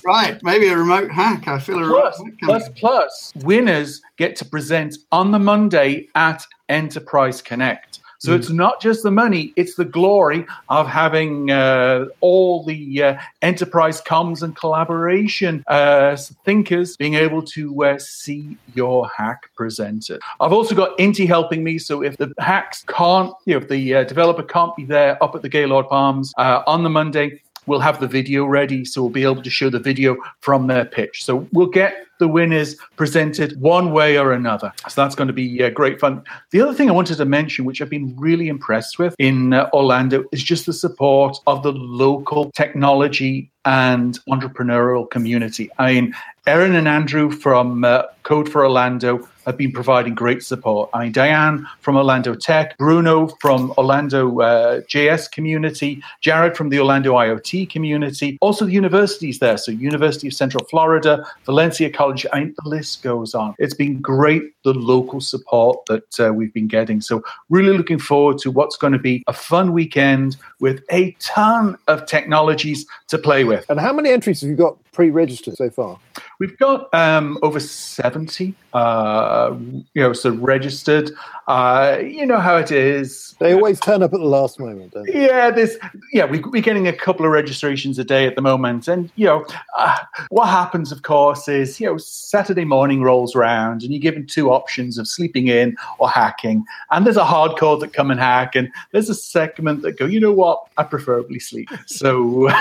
Right, maybe a remote hack. I feel a plus, remote hack plus, coming. plus, winners get to present on the Monday at Enterprise Connect. So it's not just the money; it's the glory of having uh, all the uh, enterprise comms and collaboration uh, thinkers being able to uh, see your hack presented. I've also got Inti helping me, so if the hacks can't, you know, if the uh, developer can't be there up at the Gaylord Palms uh, on the Monday, we'll have the video ready, so we'll be able to show the video from their pitch. So we'll get the winners presented one way or another. So that's going to be uh, great fun. The other thing I wanted to mention, which I've been really impressed with in uh, Orlando, is just the support of the local technology and entrepreneurial community. I mean, Erin and Andrew from uh, Code for Orlando have been providing great support. I mean, Diane from Orlando Tech, Bruno from Orlando uh, JS community, Jared from the Orlando IoT community, also the universities there. So, University of Central Florida, Valencia College, I mean, the list goes on. It's been great, the local support that uh, we've been getting. So, really looking forward to what's going to be a fun weekend with a ton of technologies to play with. And how many entries have you got pre-registered so far? We've got um, over 70, uh, you know, so registered. Uh, you know how it is. They always turn up at the last moment, don't they? Yeah, there's yeah, we, we're getting a couple of registrations a day at the moment, and you know, uh, what happens, of course, is you know, Saturday morning rolls around, and you're given two options of sleeping in or hacking, and there's a hardcore that come and hack, and there's a segment that go, you know what, I preferably sleep, so.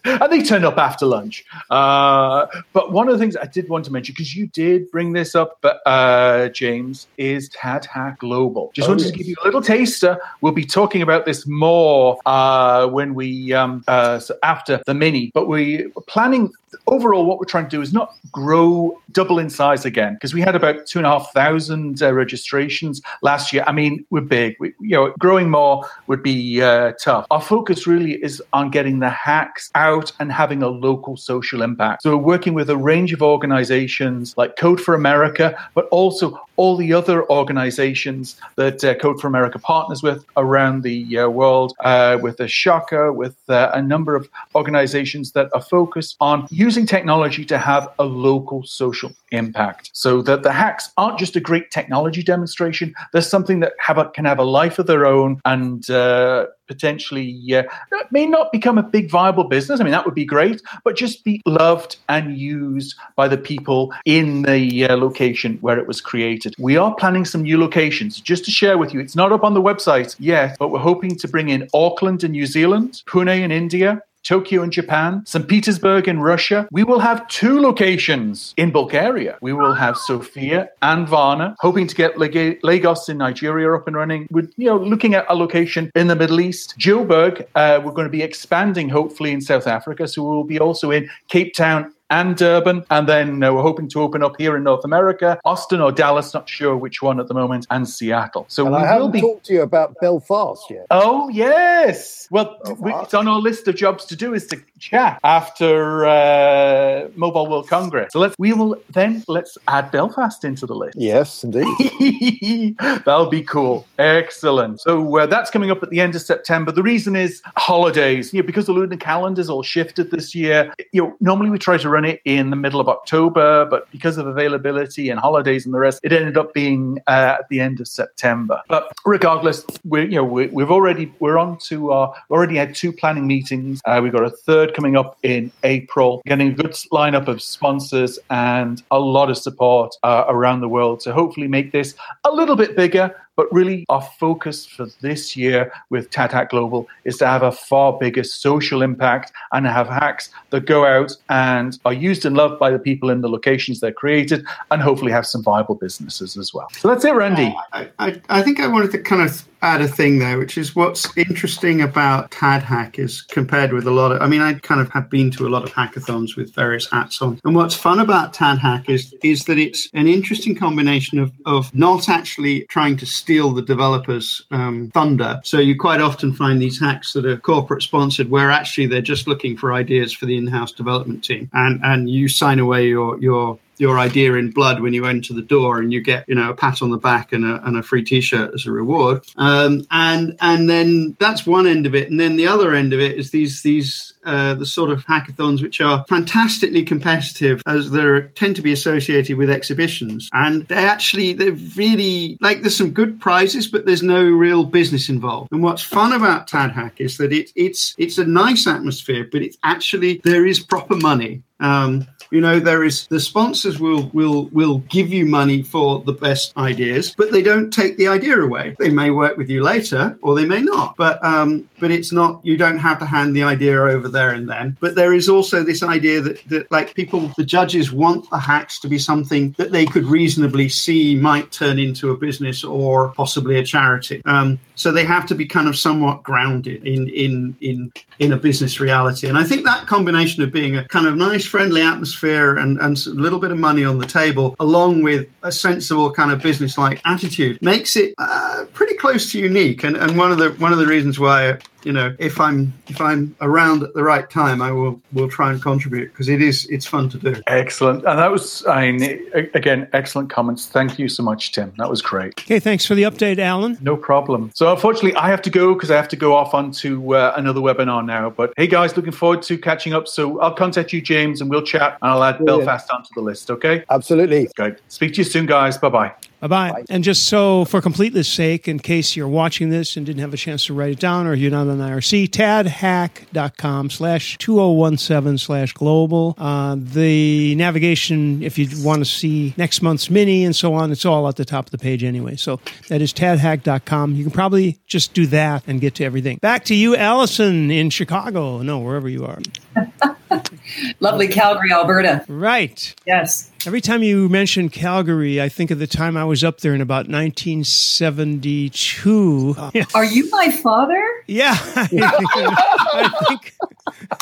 and they turned up after lunch. Uh, but one of the things I did want to mention, because you did bring this up, uh, James, is TADHack Global. Just Oh, wanted yes. to give you a little taster. We'll be talking about this more uh, when we um, uh, so after the mini. But we we're planning overall. What we're trying to do is not grow double in size again because we had about two and a half thousand uh, registrations last year. I mean, we're big. We, you know, growing more would be uh, tough. Our focus really is on getting the hacks out and having a local social impact. So we're working with a range of organizations like Code for America, but also all the other organizations that uh, Code for America partners with around the uh, world, uh, with the Shaka, with uh, a number of organizations that are focused on using technology to have a local social impact so that the hacks aren't just a great technology demonstration. There's something that have a, can have a life of their own and uh, potentially uh, may not become a big viable business. I mean, that would be great, but just be loved and used by the people in the uh, location where it was created. We are planning some new locations just to share with you. It's not up on the website yet, but we're hoping to bring in Auckland in New Zealand, Pune in India, Tokyo in Japan, St. Petersburg in Russia. We will have two locations in Bulgaria. We will have Sofia and Varna, hoping to get Lagos in Nigeria up and running. We're you know looking at a location in the Middle East. Joburg, uh, we're going to be expanding hopefully in South Africa, so we'll be also in Cape Town and Durban. And then uh, we're hoping to open up here in North America, Austin or Dallas, not sure which one at the moment, and Seattle. So And we I will haven't be. talked to you about Belfast yet. Oh yes. Well, we, it's on our list of jobs to do is to chat after uh, Mobile World Congress. So let's we will then let's add Belfast into the list. Yes, indeed. That'll be cool. Excellent. So uh, that's coming up at the end of September. The reason is holidays. You know, because the lunar calendar's all shifted this year. You know, normally we try to run run it in the middle of October, but because of availability and holidays and the rest, it ended up being uh, at the end of September. But regardless, we you know we, we've already we're on to our already had two planning meetings. Uh, we've got a third coming up in April, getting a good lineup of sponsors and a lot of support uh, around the world to hopefully make this a little bit bigger. But really, our focus for this year with TADHack Global is to have a far bigger social impact and have hacks that go out and are used and loved by the people in the locations they're created, and hopefully have some viable businesses as well. So that's it, Randy. Uh, I, I, I think I wanted to kind of add a thing there, which is what's interesting about TADHack is compared with a lot of, I mean, I kind of have been to a lot of hackathons with various hats on. And what's fun about TADHack is, is that it's an interesting combination of, of not actually trying to steal the developers' um, thunder. So you quite often find these hacks that are corporate sponsored where actually they're just looking for ideas for the in-house development team. And, and you sign away your, your your idea in blood when you enter the door and you get you know a pat on the back and a, and a free t-shirt as a reward. Um, and and then that's one end of it. And then the other end of it is these these uh, the sort of hackathons which are fantastically competitive as they tend to be associated with exhibitions. And they actually they're really like there's some good prizes but there's no real business involved. And what's fun about TADHack is that it, it's it's a nice atmosphere but it's actually there is proper money. Um, you know, there is the sponsors will will will give you money for the best ideas, but they don't take the idea away. They may work with you later, or they may not. But um, but it's not you don't have to hand the idea over there and then. But there is also this idea that that like people, the judges want the hacks to be something that they could reasonably see might turn into a business or possibly a charity. Um, so they have to be kind of somewhat grounded in in in in a business reality. And I think that combination of being a kind of nice, friendly atmosphere and, and a little bit of money on the table, along with a sensible kind of business-like attitude, makes it uh, pretty close to unique. And, and one of the one of the reasons why you know if i'm if i'm around at the right time i will will try and contribute because it is it's fun to do Excellent. And that was, I mean, again, excellent comments. Thank you so much, Tim. That was great. Okay, thanks for the update, Alan. No problem. So, unfortunately, I have to go because I have to go off onto uh, another webinar now. But hey, guys, looking forward to catching up. So, I'll contact you, James, and we'll chat, and I'll add Brilliant. Belfast onto the list. Okay. Absolutely. Great. Speak to you soon, guys. Bye bye. Bye bye. And just so, for completeness sake, in case you're watching this and didn't have a chance to write it down or you're not on IRC, tadhack.com slash 2017 slash global. Uh, the navigation, if you want to see next month's mini and so on, it's all at the top of the page anyway. So that is tadhack.com. You can probably just do that and get to everything. Back to you, Allison, in Chicago. No, wherever you are. Lovely Calgary, Alberta. Right. Yes. Every time you mention Calgary, I think of the time I was up there in about 1972. Are you my father? Yeah, I think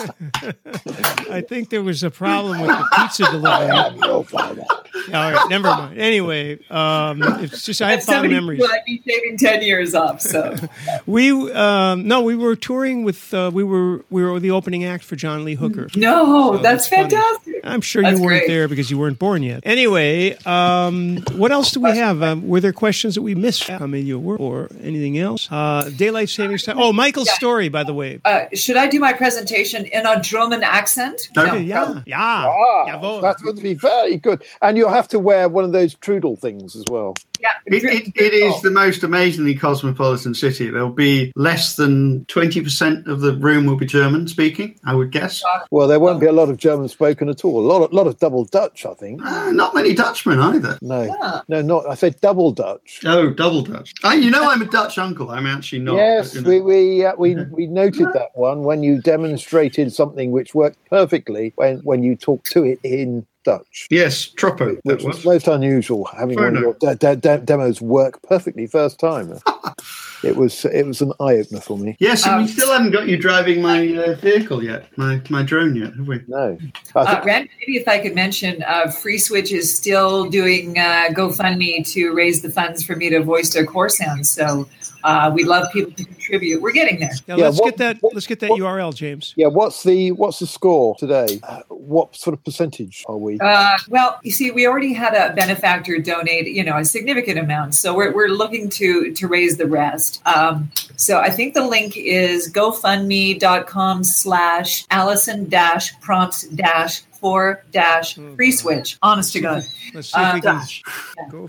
I think there was a problem with the pizza delivery. No father. All right, never mind. Anyway, um, it's just I have At fond memories. I'd be shaving 10 years off. So We um, no, we were touring with uh, we were we were the opening act for John Lee Hooker. no, So that's it's funny. fantastic. I'm sure That's you weren't great. there because you weren't born yet. Anyway, um, what else do we have? Um, were there questions that we missed? I mean, you were or anything else? Uh, daylight savings time. Oh, Michael's story, by the way. Uh, should I do my presentation in a German accent? No. Okay, yeah, yeah, Ah, Jawohl. that's going to be very good. And you'll have to wear one of those Trudel things as well. Yeah. It, it, it is the most amazingly cosmopolitan city. There'll be less than 20% of the room will be German speaking, I would guess. Well, there won't be a lot of German spoken at all. A lot of, lot of double Dutch, I think. Uh, not many Dutchmen either. No, Yeah. no, not. I said double Dutch. Oh, double Dutch. I, you know, I'm a Dutch uncle. I'm actually not. yes, but, you know. we we, uh, we we noted that one when you demonstrated something which worked perfectly when when you talk to it in Dutch. Yes, Tropo. That Which was was. most unusual, having one of your de- de- de- demos work perfectly first time. it was it was an eye opener for me. Yes, and Um, we still haven't got you driving my uh, vehicle yet, my, my drone yet, have we? No, I Uh, think, Rand, maybe if I could mention, uh, FreeSWITCH is still doing uh, GoFundMe to raise the funds for me to voice their core sounds. So uh, we'd love people to contribute. We're getting there. Yeah, Yeah, let's what- get that. what- let's get that what- URL, James. yeah. What's the what's the score today? Uh, what sort of percentage are we? Uh, well, you see, we already had a benefactor donate, you know, a significant amount. So we're, we're looking to to raise the rest. Um, so I think the link is gofundme.com slash Allison dash prompts dash four dash free switch. Honest to God. Let's see Um, can.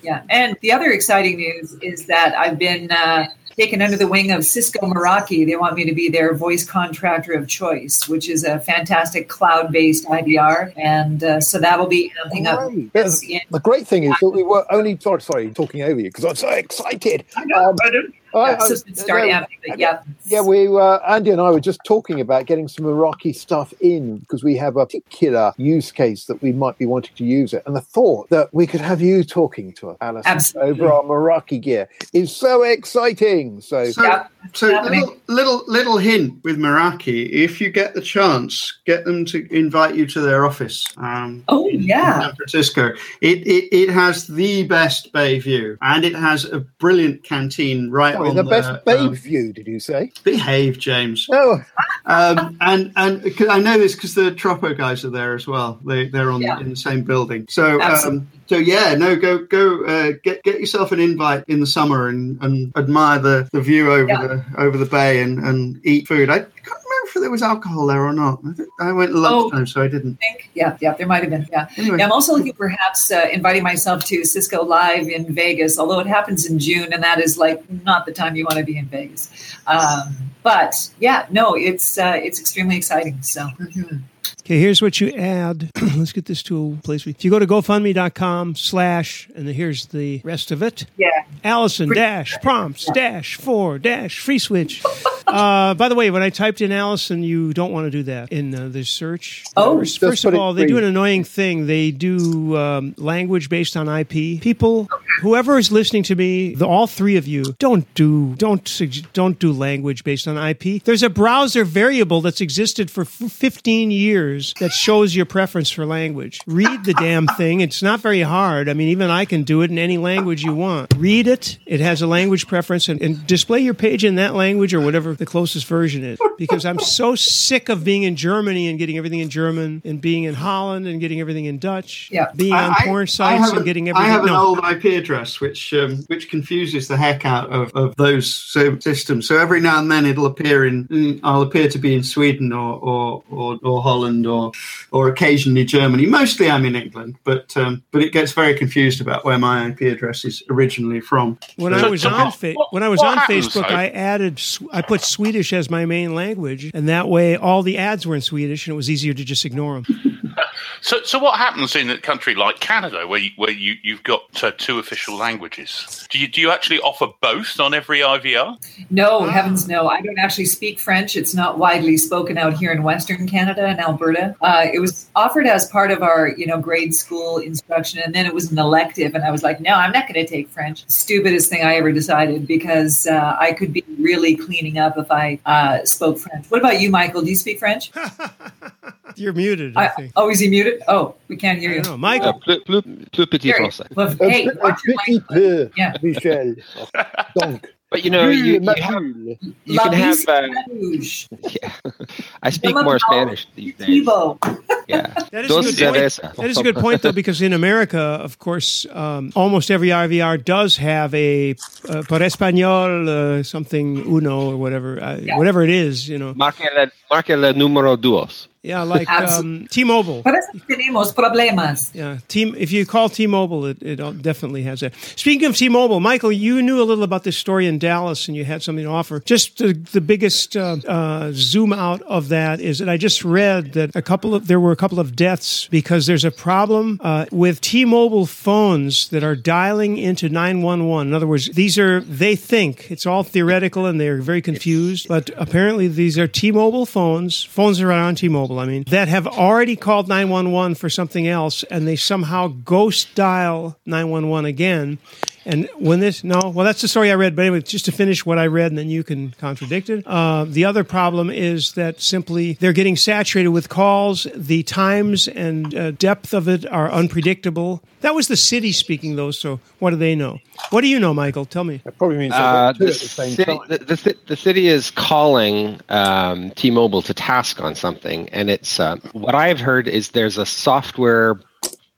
Yeah. And the other exciting news is that I've been uh, taken under the wing of Cisco Meraki. They want me to be their voice contractor of choice, which is a fantastic cloud based IVR. And uh, so that'll be amping up. The great thing is that we were only sorry, sorry, talking over you because I'm so excited. I know, Um, I Yeah, I- start no, amping, yeah. Yeah, we were Andy and I were just talking about getting some Meraki stuff in because we have a particular use case that we might be wanting to use it, and the thought that we could have you talking to us, Alice, Absolutely. over our Meraki gear is so exciting. So, So, Yeah, so happening. little, little little hint with Meraki: if you get the chance, get them to invite you to their office. Um, Oh, in yeah. San Francisco. It, it it has the best bay view, and it has a brilliant canteen right Sorry, on the best um, babe view, did you say? behave, James. Oh, um, and and 'cause I know this because the Tropo guys are there as well. They they're on Yeah. in the same building. So um, so yeah, no, go go uh, get get yourself an invite in the summer and, and admire the, the view over Yeah. the over the bay and, and eat food. I can't remember if there was alcohol there or not. I, went lunchtime, so I didn't. think. Yeah, yeah, there might have been. Yeah. Anyway, Yeah, I'm also looking perhaps uh, inviting myself to Cisco Live in Vegas, although it happens in June, and that is like not the time you want to be in Vegas. Um, but yeah, no, it's uh, it's extremely exciting. So mhm. Okay, here's what you add. Let's get this to a place. If you go to GoFundMe.com slash, and here's the rest of it. yeah, Allison dash prompts dash four dash free switch. Uh, by the way, when I typed in Allison, you don't want to do that in uh, the search. Oh. first, first of all, they do an annoying thing. They do um, language based on IP. People, whoever is listening to me, the, all three of you, don't do don't don't do language based on IP. There's a browser variable that's existed for f- 15 years that shows your preference for language. Read the damn thing. It's not very hard. I mean, even I can do it in any language you want. Read it. It has a language preference and, and display your page in that language or whatever the closest version is. Because I'm so sick of being in Germany and getting everything in German and being in Holland and getting everything in Dutch. Yeah. Being on porn sites and an- getting I everything. have an no. old IP address which um, which confuses the heck out of, of those systems. So every now and then it'll appear in I'll appear to be in Sweden or or, or, or Holland or or occasionally Germany. Mostly I'm in England, but um, but it gets very confused about where my IP address is originally from. When So- I was so on fa- what- when I was on happens, Facebook, though? I added I put Swedish as my main language, and that way all the ads were in Swedish, and it was easier to just ignore them. So, so what happens in a country like Canada, where you, where you you've got uh, two official languages? Do you do you actually offer both on every IVR? no, heavens no, I don't actually speak French. It's not widely spoken out here in Western Canada and Alberta. Uh, it was offered as part of our you know grade school instruction, and then it was an elective, and I was like, no, I'm not going to take French. Stupidest thing I ever decided because uh, I could be really cleaning up if I uh, spoke French. What about you, Michael? Do you speak French? You're muted. I, I, think. oh, is he muted? Oh, we can't hear you. don't know, Uh, Michael. plus, plus, plus petit There you- français. Hey, pe- watch your petit peu, Yeah. Michel. Donc, But you know, you, you, Bulle, have, you can have. Uh, yeah. I speak more Spanish these days. Yeah. that is a good point. That is a good point, though, because in America, of course, um, almost every IVR does have a uh, por español uh, something uno or whatever, uh, Yeah. whatever it is. You know, Marque el, marque el número dos. Yeah, like um, T-Mobile. Por eso tenemos problemas. Yeah, T. If you call T-Mobile, it, it definitely has that. Speaking of T-Mobile, Michael, you knew a little about this story in Dallas, and you had something to offer. Just the, the biggest uh, uh, zoom out of that is that I just read that a couple of there were a couple of deaths because there's a problem uh, with T-Mobile phones that are dialing into 911. In other words, these are they think it's all theoretical and they're very confused, but apparently these are T-Mobile phones, phones that are on T-Mobile. I mean, that have already called 911 for something else, and they somehow ghost dial 911 again. And when this, no, well, that's the story I read. But anyway, just to finish what I read, and then you can contradict it. Uh, the other problem is that simply they're getting saturated with calls. The times and uh, depth of it are unpredictable. That was the city speaking, though. So what do they know? What do you know, Michael? Tell me. That probably means Uh, I've got two the, the same city, the, the, the city is calling um, T-Mobile to task on something, and it's uh, what I've heard is there's a software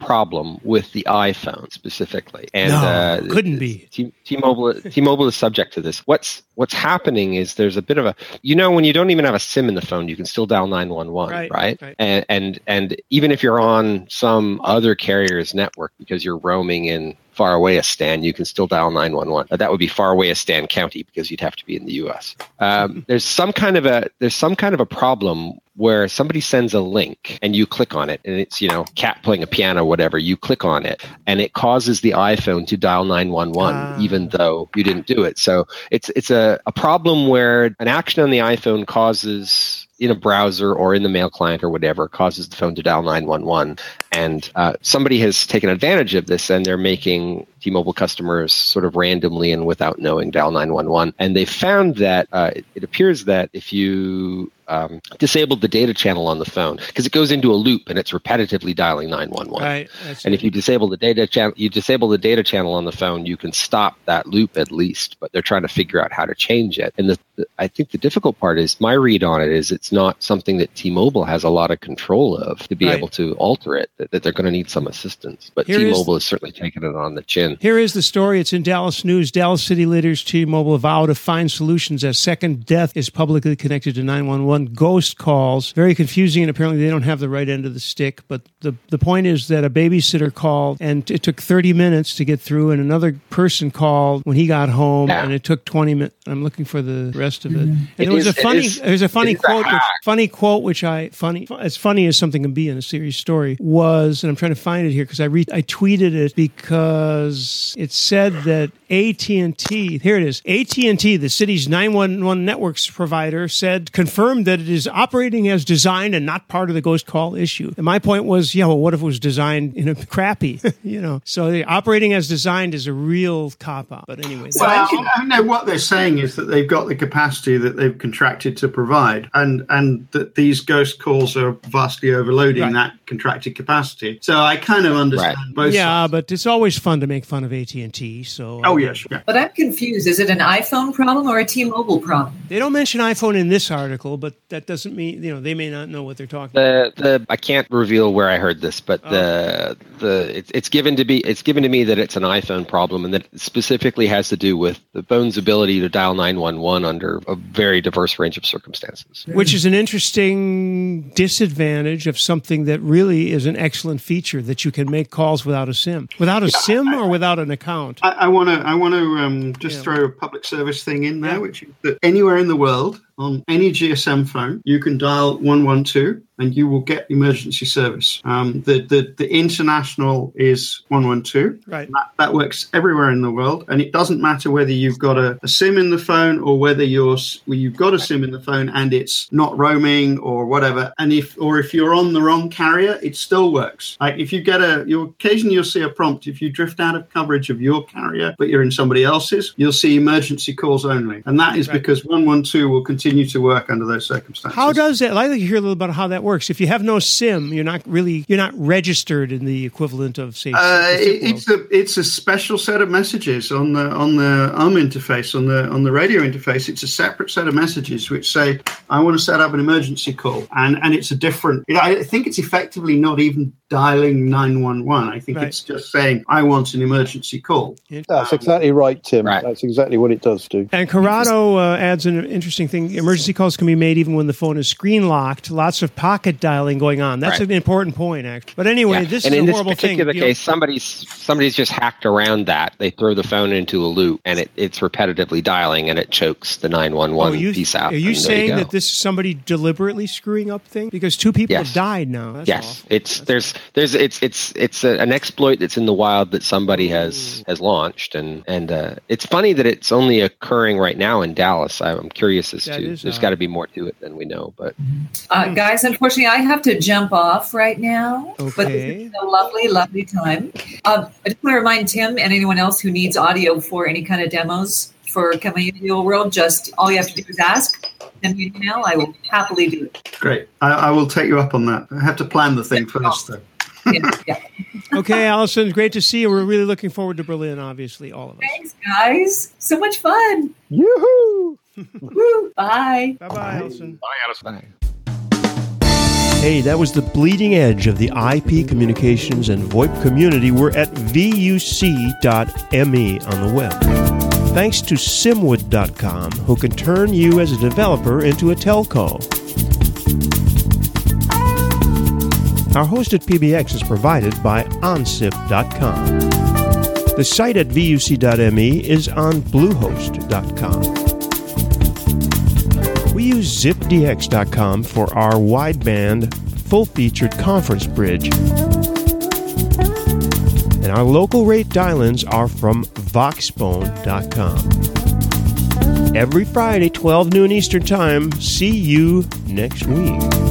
problem with the iPhone specifically, and No, uh, couldn't be. T- T-Mobile T-Mobile is subject to this. What's what's happening is there's a bit of a you know when you don't even have a SIM in the phone, you can still dial nine one one, Right, right? right. And and and even if you're on some other carrier's network because you're roaming in far away a stan, you can still dial 911. Uh, That would be far away a stan county because you'd have to be in the U.S. Um, there's some kind of a there's some kind of a problem where somebody sends a link and you click on it and it's you know cat playing a piano whatever you click on it and it causes the iphone to dial 911 Ah. even though you didn't do it so it's it's a, a problem where an action on the iphone causes in a browser or in the mail client or whatever causes the phone to dial 911 and uh, somebody has taken advantage of this and they're making t-mobile customers sort of randomly and without knowing dial 911 and they found that uh, it appears that if you um, disabled the data channel on the phone because it goes into a loop and it's repetitively dialing 911 Right. That's and if you disable the data channel, you disable the data channel on the phone, you can stop that loop at least. But they're trying to figure out how to change it. And the, the, I think the difficult part is my read on it is it's not something that T-Mobile has a lot of control of to be Right. able to alter it. That, that they're going to need some assistance. But Here T-Mobile is certainly taking it on the chin. Here is the story. It's in Dallas News. Dallas City leaders T-Mobile vow to find solutions as second death is publicly connected to 911 ghost calls. Very confusing, and apparently they don't have the right end of the stick. But the the point is that a babysitter called, and it took 30 minutes to get through, and another person called when he got home, Yeah. and it took 20 minutes. I'm looking for the rest of it. Mm-hmm. And It there was is- a funny, is- there's a funny it is a quote, which, funny quote, which I funny as funny as something can be in a serious story was, and I'm trying to find it here because I re- I tweeted it because it said that AT and T here it is AT and T, the city's 911 networks provider, said confirmed that it is operating as designed and not part of the ghost call issue. And my point was, yeah, well, what if it was designed in a crappy, you know? So the operating as designed is a real cop out. But anyway, Well, that's- I know what they're saying is that they've got the capacity that they've contracted to provide, and and that these ghost calls are vastly overloading Right. that contracted capacity. So I kind of understand both. yeah, sides. but it's always fun to make fun of AT and T. So Oh uh, yes, yeah. But I'm confused. Is it an iPhone problem or a T-Mobile problem? They don't mention iPhone in this article, but that doesn't mean you know they may not know what they're talking. The about. the I can't reveal where I heard this, but the the it's, it's given to be it's given to me that it's an iPhone problem and that it specifically has to do with the phone's ability to dial 911 under a very diverse range of circumstances. Which is an interesting disadvantage of something that really is an excellent feature that you can make calls without a SIM, without a SIM or without an account. I want to I want to um, just Yeah. throw a public service thing in there, Yeah. which is that anywhere in the world on any GSM phone, you can dial one one two and you will get emergency service. Um, the, the the international is one one two. Right. That, that works everywhere in the world, and it doesn't matter whether you've got a, a SIM in the phone or whether you're well, you've got a SIM in the phone and it's not roaming or whatever. And if or if you're on the wrong carrier, it still works. Like if you get a, you occasionally you'll see a prompt if you drift out of coverage of your carrier, but you're in somebody else's, you'll see emergency calls only, and that is Right. because one one two will continue to work under those circumstances. How does that? I'd like to hear a little bit about how that works. If you have no SIM, you're not really you're not registered in the equivalent of say. Uh, the SIM it, world. it's a it's a special set of messages on the on the ARM interface on the on the radio interface. It's a separate set of messages which say I want to set up an emergency call, and and it's a different. I think it's effectively not even dialing nine one one. I think Right. it's just saying I want an emergency call. That's exactly right, Tim. Right. That's exactly what it does do. And Corrado uh, adds an interesting thing. Emergency calls can be made even when the phone is screen locked. Lots of pocket dialing going on. That's Right. an important point, actually. But anyway, Yeah. this and is in a this horrible thing. particular You know, case, somebody's somebody's just hacked around that. They throw the phone into a loop, and it, it's repetitively dialing, and it chokes the nine one oh, one you, piece out. are you saying go. that this is somebody deliberately screwing up things? Because two people Yes. have died now. That's yes, awful. it's there's there's it's it's it's a, an exploit that's in the wild that somebody has has launched, and and uh, it's funny that it's only occurring right now in Dallas. I'm curious as That to there's got to be more to it than we know, but Uh, guys, unfortunately, I have to jump off right now. But this Okay. is a lovely, lovely time. Um, I just want to remind Tim and anyone else who needs audio for any kind of demos for coming into the old world, just all you have to do is ask. Send me an email. I will happily do it. Great. I, I will take you up on that. I have to plan the thing first, though. Yeah, yeah. Okay, Allison, great to see you. We're really looking forward to Berlin, obviously, all of us. Thanks, guys. So much fun. Yoo-hoo! Woo. Bye. Bye bye, Allison. Bye, Alison. bye. Hey, that was the bleeding edge of the IP communications and VoIP community. We're at vuc.me on the web. Thanks to simwood.com, who can turn you as a developer into a telco. Our host at PBX is provided by onsip.com. The site at vuc.me is on bluehost.com. We use zipdx.com for our wideband, full featured conference bridge. And our local rate dial ins are from voxbone.com. Every Friday, 12 noon Eastern Time. See you next week.